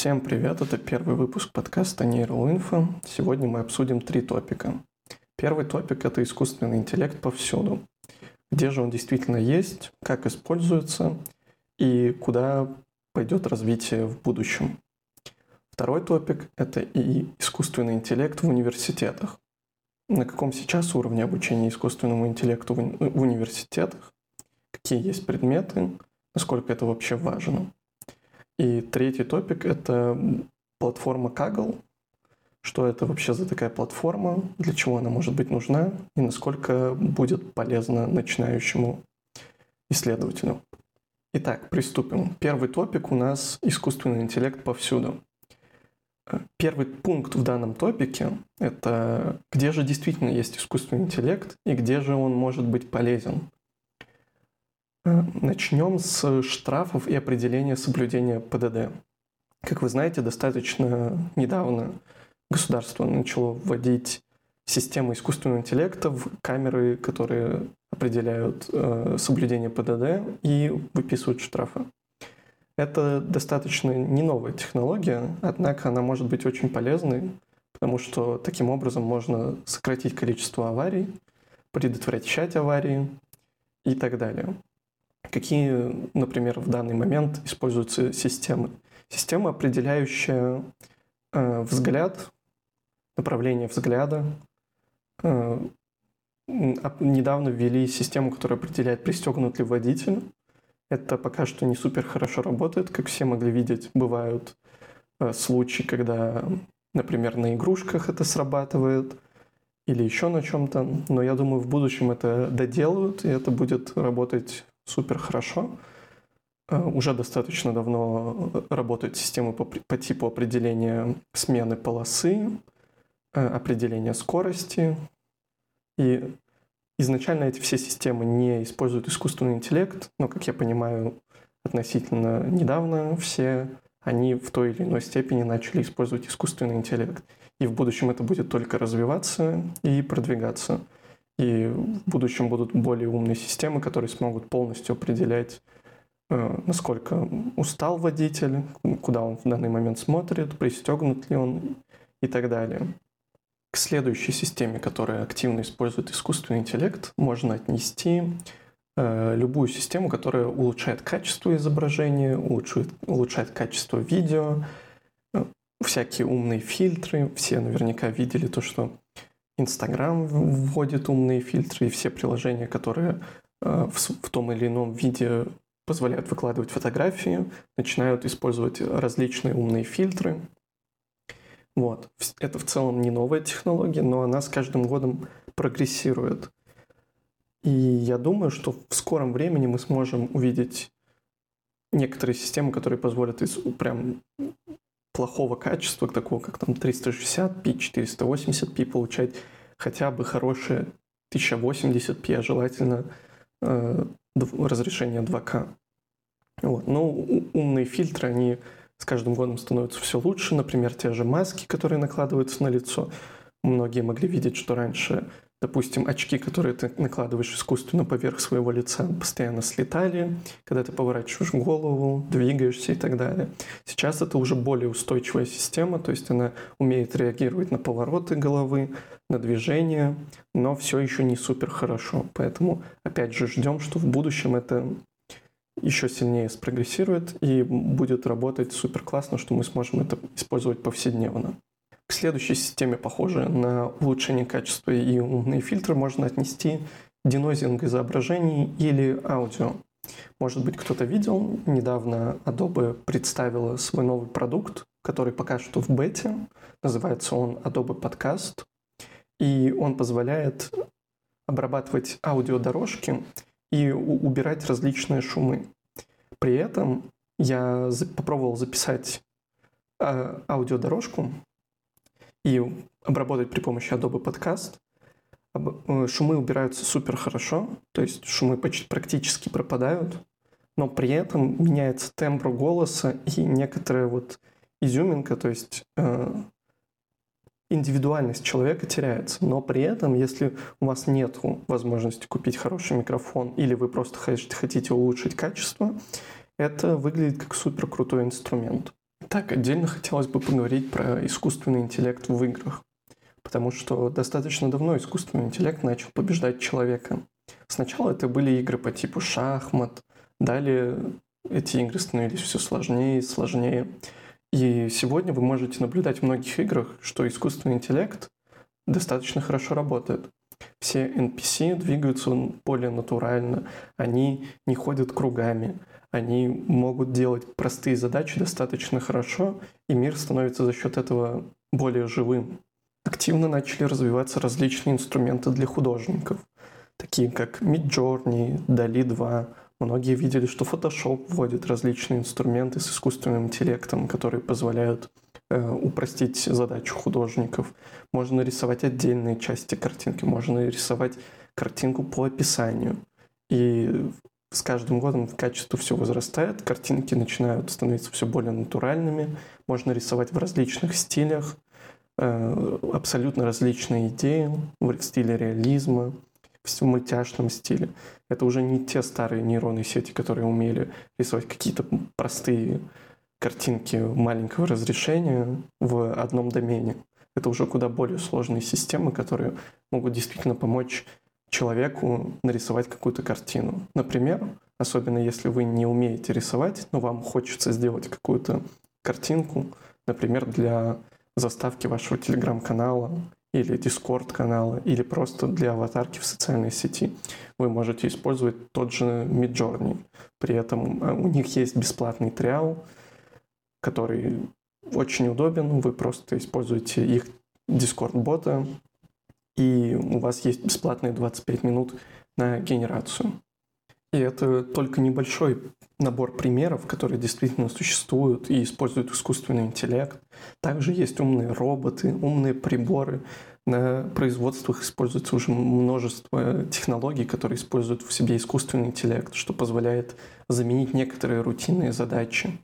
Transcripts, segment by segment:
Всем привет, это первый выпуск подкаста Нейроинфо. Сегодня мы обсудим три топика. Первый топик – это искусственный интеллект повсюду. Где же он действительно есть, как используется и куда пойдет развитие в будущем. Второй топик – это и искусственный интеллект в университетах. На каком сейчас уровне обучения искусственному интеллекту в университетах, какие есть предметы, насколько это вообще важно. И третий топик — это платформа Kaggle. Что это вообще за такая платформа, для чего она может быть нужна и насколько будет полезна начинающему исследователю. Итак, приступим. Первый топик у нас — искусственный интеллект повсюду. Первый пункт в данном топике — это где же действительно есть искусственный интеллект и где же он может быть полезен. Начнем с штрафов и определения соблюдения ПДД. Как вы знаете, достаточно недавно государство начало вводить систему искусственного интеллекта в камеры, которые определяют э, соблюдение ПДД и выписывают штрафы. Это достаточно не новая технология, однако она может быть очень полезной, потому что таким образом можно сократить количество аварий, предотвращать аварии и так далее. Какие, например, в данный момент используются системы? Система, определяющая э, взгляд, направление взгляда. Э, недавно ввели систему, которая определяет, пристегнут ли водитель. Это пока что не супер хорошо работает, как все могли видеть. Бывают э, случаи, когда, например, на игрушках это срабатывает или еще на чем-то. Но я думаю, в будущем это доделают, и это будет работать супер хорошо. Э, уже достаточно давно работают системы по, по типу определения смены полосы, э, определения скорости. И изначально эти все системы не используют искусственный интеллект, но, как я понимаю, относительно недавно все они в той или иной степени начали использовать искусственный интеллект. И в будущем это будет только развиваться и продвигаться. И в будущем будут более умные системы, которые смогут полностью определять, э, насколько устал водитель, куда он в данный момент смотрит, пристегнут ли он и так далее. К следующей системе, которая активно использует искусственный интеллект, можно отнести э, любую систему, которая улучшает качество изображения, улучшает, улучшает качество видео, э, всякие умные фильтры. Все наверняка видели то, что Инстаграм вводит умные фильтры, и все приложения, которые э, в, в том или ином виде позволяют выкладывать фотографии, начинают использовать различные умные фильтры. Вот. Это в целом не новая технология, но она с каждым годом прогрессирует. И я думаю, что в скором времени мы сможем увидеть некоторые системы, которые позволят прям плохого качества, такого как там 360p, 480p получать хотя бы хорошее 1080p, а желательно э, разрешение 2К. Вот. Но умные фильтры, они с каждым годом становятся все лучше. Например, те же маски, которые накладываются на лицо. Многие могли видеть, что раньше Допустим, очки, которые ты накладываешь искусственно поверх своего лица, постоянно слетали, когда ты поворачиваешь голову, двигаешься и так далее. Сейчас это уже более устойчивая система, то есть она умеет реагировать на повороты головы, на движения, но все еще не супер хорошо. Поэтому, опять же, ждем, что в будущем это еще сильнее спрогрессирует и будет работать супер классно, что мы сможем это использовать повседневно. К следующей системе, похожей на улучшение качества и умные фильтры, можно отнести денозинг изображений или аудио. Может быть, кто-то видел, недавно Adobe представила свой новый продукт, который пока что в бете. Называется он Adobe Podcast. И он позволяет обрабатывать аудиодорожки и убирать различные шумы. При этом я попробовал записать а, аудиодорожку, и обработать при помощи Adobe Podcast. Э, шумы убираются супер хорошо, то есть шумы почти практически пропадают, но при этом меняется тембр голоса и некоторая вот изюминка, то есть э, индивидуальность человека теряется. Но при этом, если у вас нет возможности купить хороший микрофон или вы просто хотите улучшить качество, это выглядит как супер крутой инструмент. Так, отдельно хотелось бы поговорить про искусственный интеллект в играх, потому что достаточно давно искусственный интеллект начал побеждать человека. Сначала это были игры по типу шахмат, далее эти игры становились все сложнее и сложнее. И сегодня вы можете наблюдать в многих играх, что искусственный интеллект достаточно хорошо работает. Все NPC двигаются более натурально, они не ходят кругами, они могут делать простые задачи достаточно хорошо, и мир становится за счет этого более живым. Активно начали развиваться различные инструменты для художников, такие как Midjourney, DALI 2. Многие видели, что Photoshop вводит различные инструменты с искусственным интеллектом, которые позволяют э, упростить задачу художников. Можно рисовать отдельные части картинки, можно рисовать картинку по описанию. И с каждым годом качество все возрастает, картинки начинают становиться все более натуральными, можно рисовать в различных стилях, э, абсолютно различные идеи в стиле реализма, в мультяшном стиле. Это уже не те старые нейронные сети, которые умели рисовать какие-то простые картинки маленького разрешения в одном домене. Это уже куда более сложные системы, которые могут действительно помочь человеку нарисовать какую-то картину. Например, особенно если вы не умеете рисовать, но вам хочется сделать какую-то картинку, например, для заставки вашего телеграм-канала или дискорд-канала, или просто для аватарки в социальной сети. Вы можете использовать тот же Midjourney. При этом э, у них есть бесплатный триал, который очень удобен. Вы просто используете их дискорд-бота, и у вас есть бесплатные 25 минут на генерацию. И это только небольшой набор примеров, которые действительно существуют и используют искусственный интеллект. Также есть умные роботы, умные приборы. На производствах используется уже множество технологий, которые используют в себе искусственный интеллект, что позволяет заменить некоторые рутинные задачи.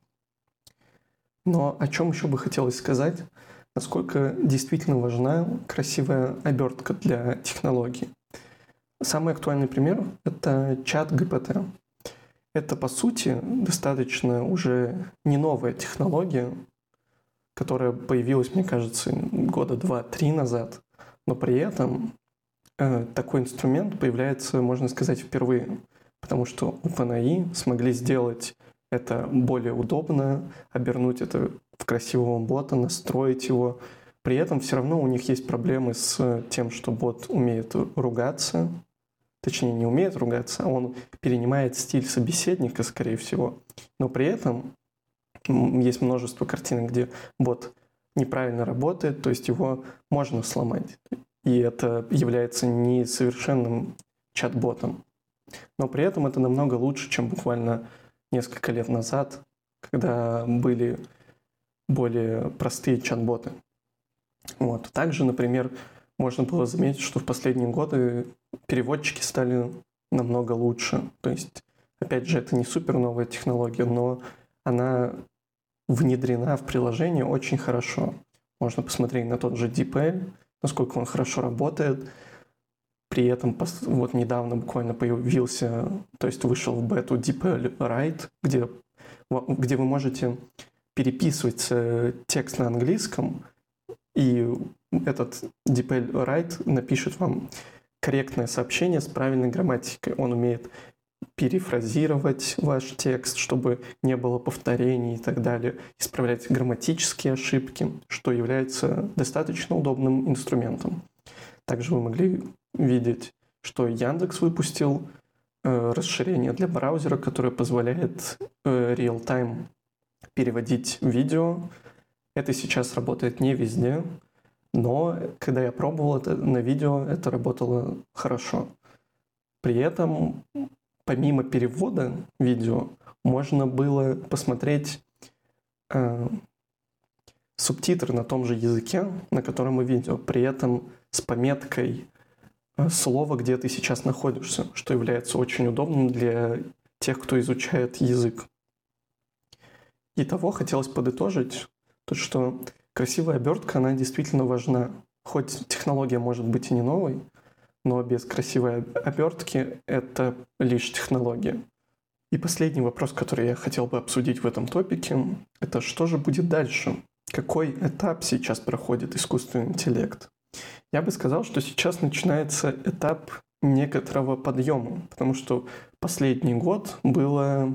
Но о чем еще бы хотелось сказать? Насколько действительно важна красивая обертка для технологии. Самый актуальный пример — это чат ГПТ. Это, по сути, достаточно уже не новая технология, которая появилась, мне кажется, года два-три назад, но при этом э, такой инструмент появляется, можно сказать, впервые, потому что OpenAI смогли сделать это более удобно, обернуть это в красивого бота, настроить его. При этом все равно у них есть проблемы с тем, что бот умеет ругаться, точнее не умеет ругаться, а он перенимает стиль собеседника, скорее всего. Но при этом есть множество картинок, где бот неправильно работает, то есть его можно сломать. И это является несовершенным чат-ботом. Но при этом это намного лучше, чем буквально несколько лет назад, когда были более простые чат-боты. Вот. Также, например, можно было заметить, что в последние годы переводчики стали намного лучше. То есть, опять же, это не супер новая технология, но она внедрена в приложение очень хорошо. Можно посмотреть на тот же DeepL, насколько он хорошо работает. При этом вот недавно буквально появился, то есть вышел в бету DeepL Write, где, где вы можете переписывать э, текст на английском, и этот DeepL Write напишет вам корректное сообщение с правильной грамматикой. Он умеет перефразировать ваш текст, чтобы не было повторений и так далее, исправлять грамматические ошибки, что является достаточно удобным инструментом. Также вы могли видеть, что Яндекс выпустил э, расширение для браузера, которое позволяет э, real-time переводить видео. Это сейчас работает не везде, но когда я пробовал это на видео, это работало хорошо. При этом, помимо перевода видео, можно было посмотреть э, субтитры на том же языке, на котором мы видео, при этом с пометкой э, слова, где ты сейчас находишься, что является очень удобным для тех, кто изучает язык. И того хотелось подытожить, то что красивая обертка, она действительно важна. Хоть технология может быть и не новой, но без красивой обертки это лишь технология. И И последний вопрос, который я хотел бы обсудить в этом топике, это что же будет дальше? Какой этап сейчас проходит искусственный интеллект? Я бы сказал, что сейчас начинается этап некоторого подъема, потому что последний год было,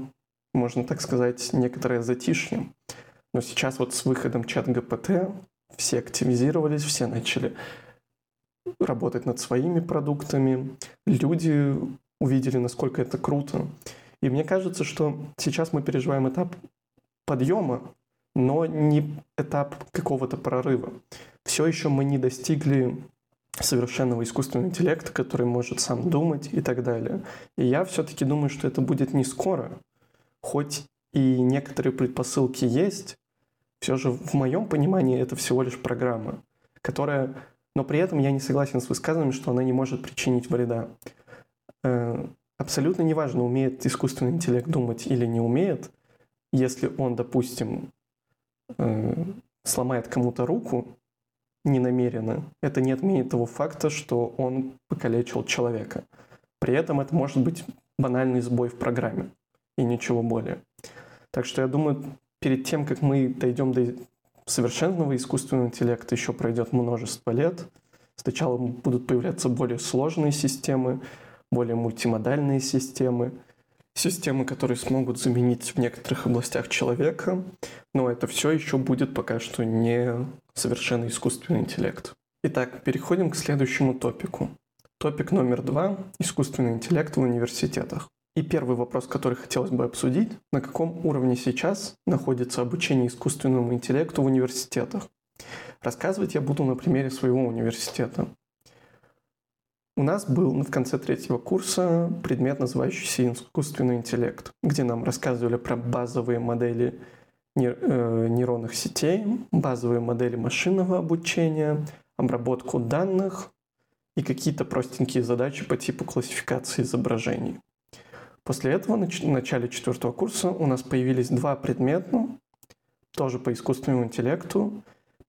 можно так сказать, некоторое затишье. Но сейчас вот с выходом чат ГПТ все активизировались, все начали работать над своими продуктами, люди увидели, насколько это круто. И мне кажется, что сейчас мы переживаем этап подъема, но не этап какого-то прорыва. Все еще мы не достигли совершенного искусственного интеллекта, который может сам думать и так далее. И я все-таки думаю, что это будет не скоро. Хоть и некоторые предпосылки есть, все же в моем понимании это всего лишь программа, которая... Но при этом я не согласен с высказыванием, что она не может причинить вреда. Э, абсолютно неважно, умеет искусственный интеллект думать или не умеет, если он, допустим, э, сломает кому-то руку, ненамеренно, это не отменит того факта, что он покалечил человека. При этом это может быть банальный сбой в программе и ничего более. Так что я думаю, перед тем, как мы дойдем до совершенного искусственного интеллекта, еще пройдет множество лет. Сначала будут появляться более сложные системы, более мультимодальные системы, системы, которые смогут заменить в некоторых областях человека, но это все еще будет пока что не совершенно искусственный интеллект. Итак, переходим к следующему топику. Топик номер два – искусственный интеллект в университетах. И первый вопрос, который хотелось бы обсудить, на каком уровне сейчас находится обучение искусственному интеллекту в университетах. Рассказывать я буду на примере своего университета. У нас был в конце третьего курса предмет, называющийся искусственный интеллект, где нам рассказывали про базовые модели э, нейронных сетей, базовые модели машинного обучения, обработку данных и какие-то простенькие задачи по типу классификации изображений. После этого в начале четвертого курса у нас появились два предмета, тоже по искусственному интеллекту,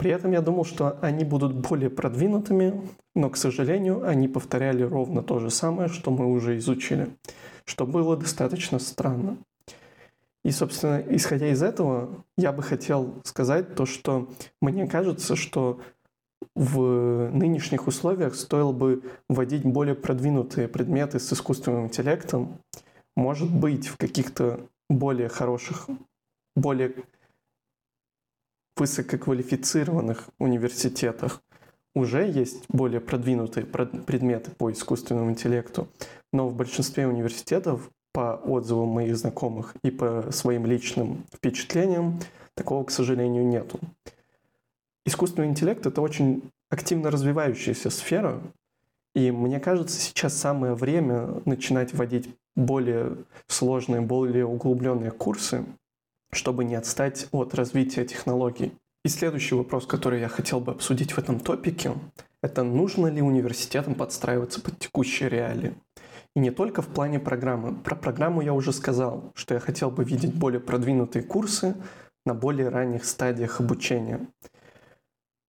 при этом я думал, что они будут более продвинутыми, но, к сожалению, они повторяли ровно то же самое, что мы уже изучили, что было достаточно странно. И, собственно, исходя из этого, я бы хотел сказать то, что мне кажется, что в нынешних условиях стоило бы вводить более продвинутые предметы с искусственным интеллектом, может быть, в каких-то более хороших, более высококвалифицированных университетах уже есть более продвинутые предметы по искусственному интеллекту, но в большинстве университетов по отзывам моих знакомых и по своим личным впечатлениям такого, к сожалению, нету. Искусственный интеллект — это очень активно развивающаяся сфера, и мне кажется, сейчас самое время начинать вводить более сложные, более углубленные курсы, чтобы не отстать от развития технологий. И следующий вопрос, который я хотел бы обсудить в этом топике, это нужно ли университетам подстраиваться под текущие реалии. И не только в плане программы. Про программу я уже сказал, что я хотел бы видеть более продвинутые курсы на более ранних стадиях обучения.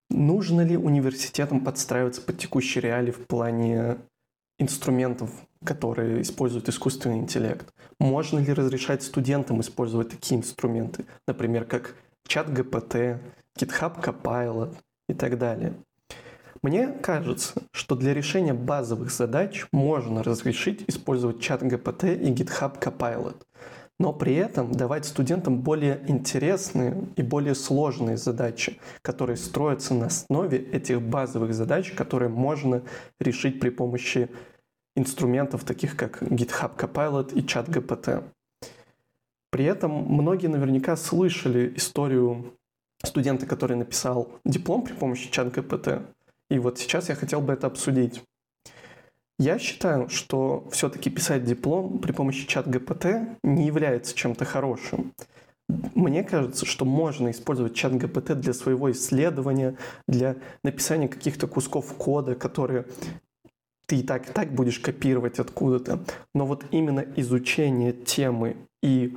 Нужно ли университетам подстраиваться под текущие реалии в плане инструментов, которые используют искусственный интеллект. Можно ли разрешать студентам использовать такие инструменты, например, как чат ГПТ, GitHub Copilot и так далее. Мне кажется, что для решения базовых задач можно разрешить использовать чат ГПТ и GitHub Copilot, но при этом давать студентам более интересные и более сложные задачи, которые строятся на основе этих базовых задач, которые можно решить при помощи инструментов, таких как GitHub Copilot и ChatGPT. При этом многие наверняка слышали историю студента, который написал диплом при помощи ChatGPT. И вот сейчас я хотел бы это обсудить. Я считаю, что все-таки писать диплом при помощи чат-ГПТ не является чем-то хорошим. Мне кажется, что можно использовать чат ГПТ для своего исследования, для написания каких-то кусков кода, которые ты и так, и так будешь копировать откуда-то. Но вот именно изучение темы и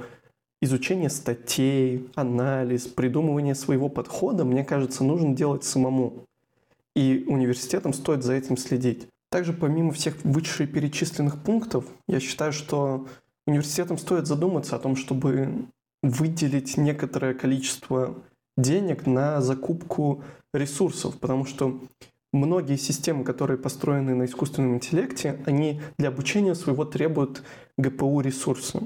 изучение статей, анализ, придумывание своего подхода, мне кажется, нужно делать самому. И университетам стоит за этим следить. Также помимо всех вышеперечисленных пунктов, я считаю, что университетам стоит задуматься о том, чтобы выделить некоторое количество денег на закупку ресурсов, потому что многие системы, которые построены на искусственном интеллекте, они для обучения своего требуют ГПУ ресурса.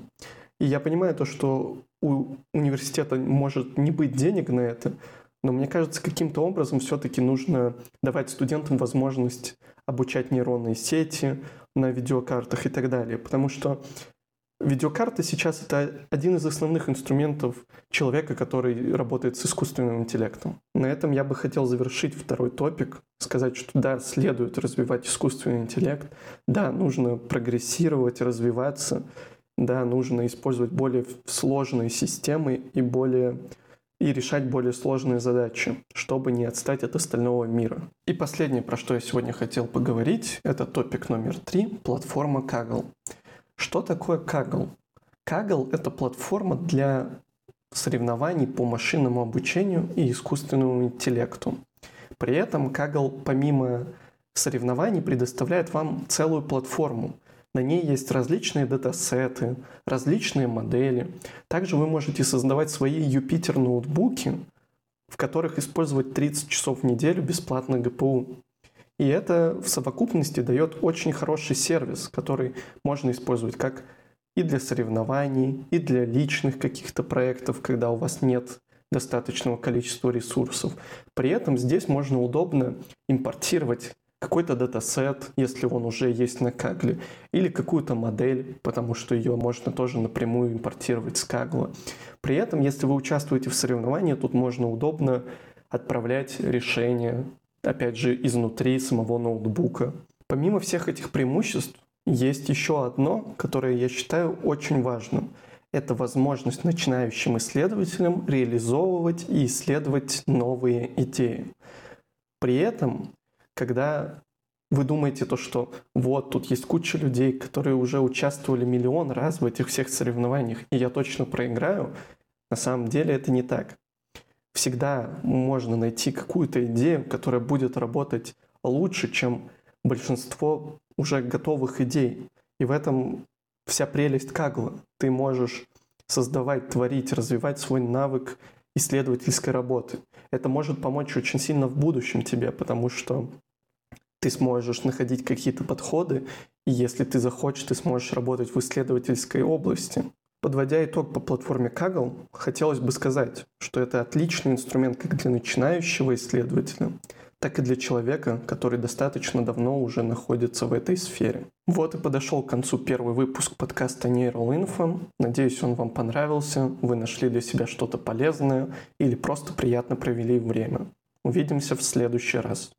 И я понимаю то, что у университета может не быть денег на это, но мне кажется, каким-то образом все-таки нужно давать студентам возможность обучать нейронные сети на видеокартах и так далее. Потому что Видеокарта сейчас это один из основных инструментов человека, который работает с искусственным интеллектом. На этом я бы хотел завершить второй топик, сказать, что да, следует развивать искусственный интеллект, да, нужно прогрессировать, развиваться, да, нужно использовать более сложные системы и более и решать более сложные задачи, чтобы не отстать от остального мира. И последнее, про что я сегодня хотел поговорить, это топик номер три – платформа Kaggle. Что такое Kaggle? Kaggle – это платформа для соревнований по машинному обучению и искусственному интеллекту. При этом Kaggle помимо соревнований предоставляет вам целую платформу. На ней есть различные датасеты, различные модели. Также вы можете создавать свои Юпитер ноутбуки, в которых использовать 30 часов в неделю бесплатно ГПУ. И это в совокупности дает очень хороший сервис, который можно использовать как и для соревнований, и для личных каких-то проектов, когда у вас нет достаточного количества ресурсов. При этом здесь можно удобно импортировать какой-то датасет, если он уже есть на Кагле, или какую-то модель, потому что ее можно тоже напрямую импортировать с Кагла. При этом, если вы участвуете в соревновании, тут можно удобно отправлять решения опять же, изнутри самого ноутбука. Помимо всех этих преимуществ, есть еще одно, которое я считаю очень важным. Это возможность начинающим исследователям реализовывать и исследовать новые идеи. При этом, когда вы думаете то, что вот тут есть куча людей, которые уже участвовали миллион раз в этих всех соревнованиях, и я точно проиграю, на самом деле это не так всегда можно найти какую-то идею, которая будет работать лучше, чем большинство уже готовых идей. И в этом вся прелесть Кагла. Ты можешь создавать, творить, развивать свой навык исследовательской работы. Это может помочь очень сильно в будущем тебе, потому что ты сможешь находить какие-то подходы, и если ты захочешь, ты сможешь работать в исследовательской области. Подводя итог по платформе Kaggle, хотелось бы сказать, что это отличный инструмент как для начинающего исследователя, так и для человека, который достаточно давно уже находится в этой сфере. Вот и подошел к концу первый выпуск подкаста Neural Info. Надеюсь, он вам понравился, вы нашли для себя что-то полезное или просто приятно провели время. Увидимся в следующий раз.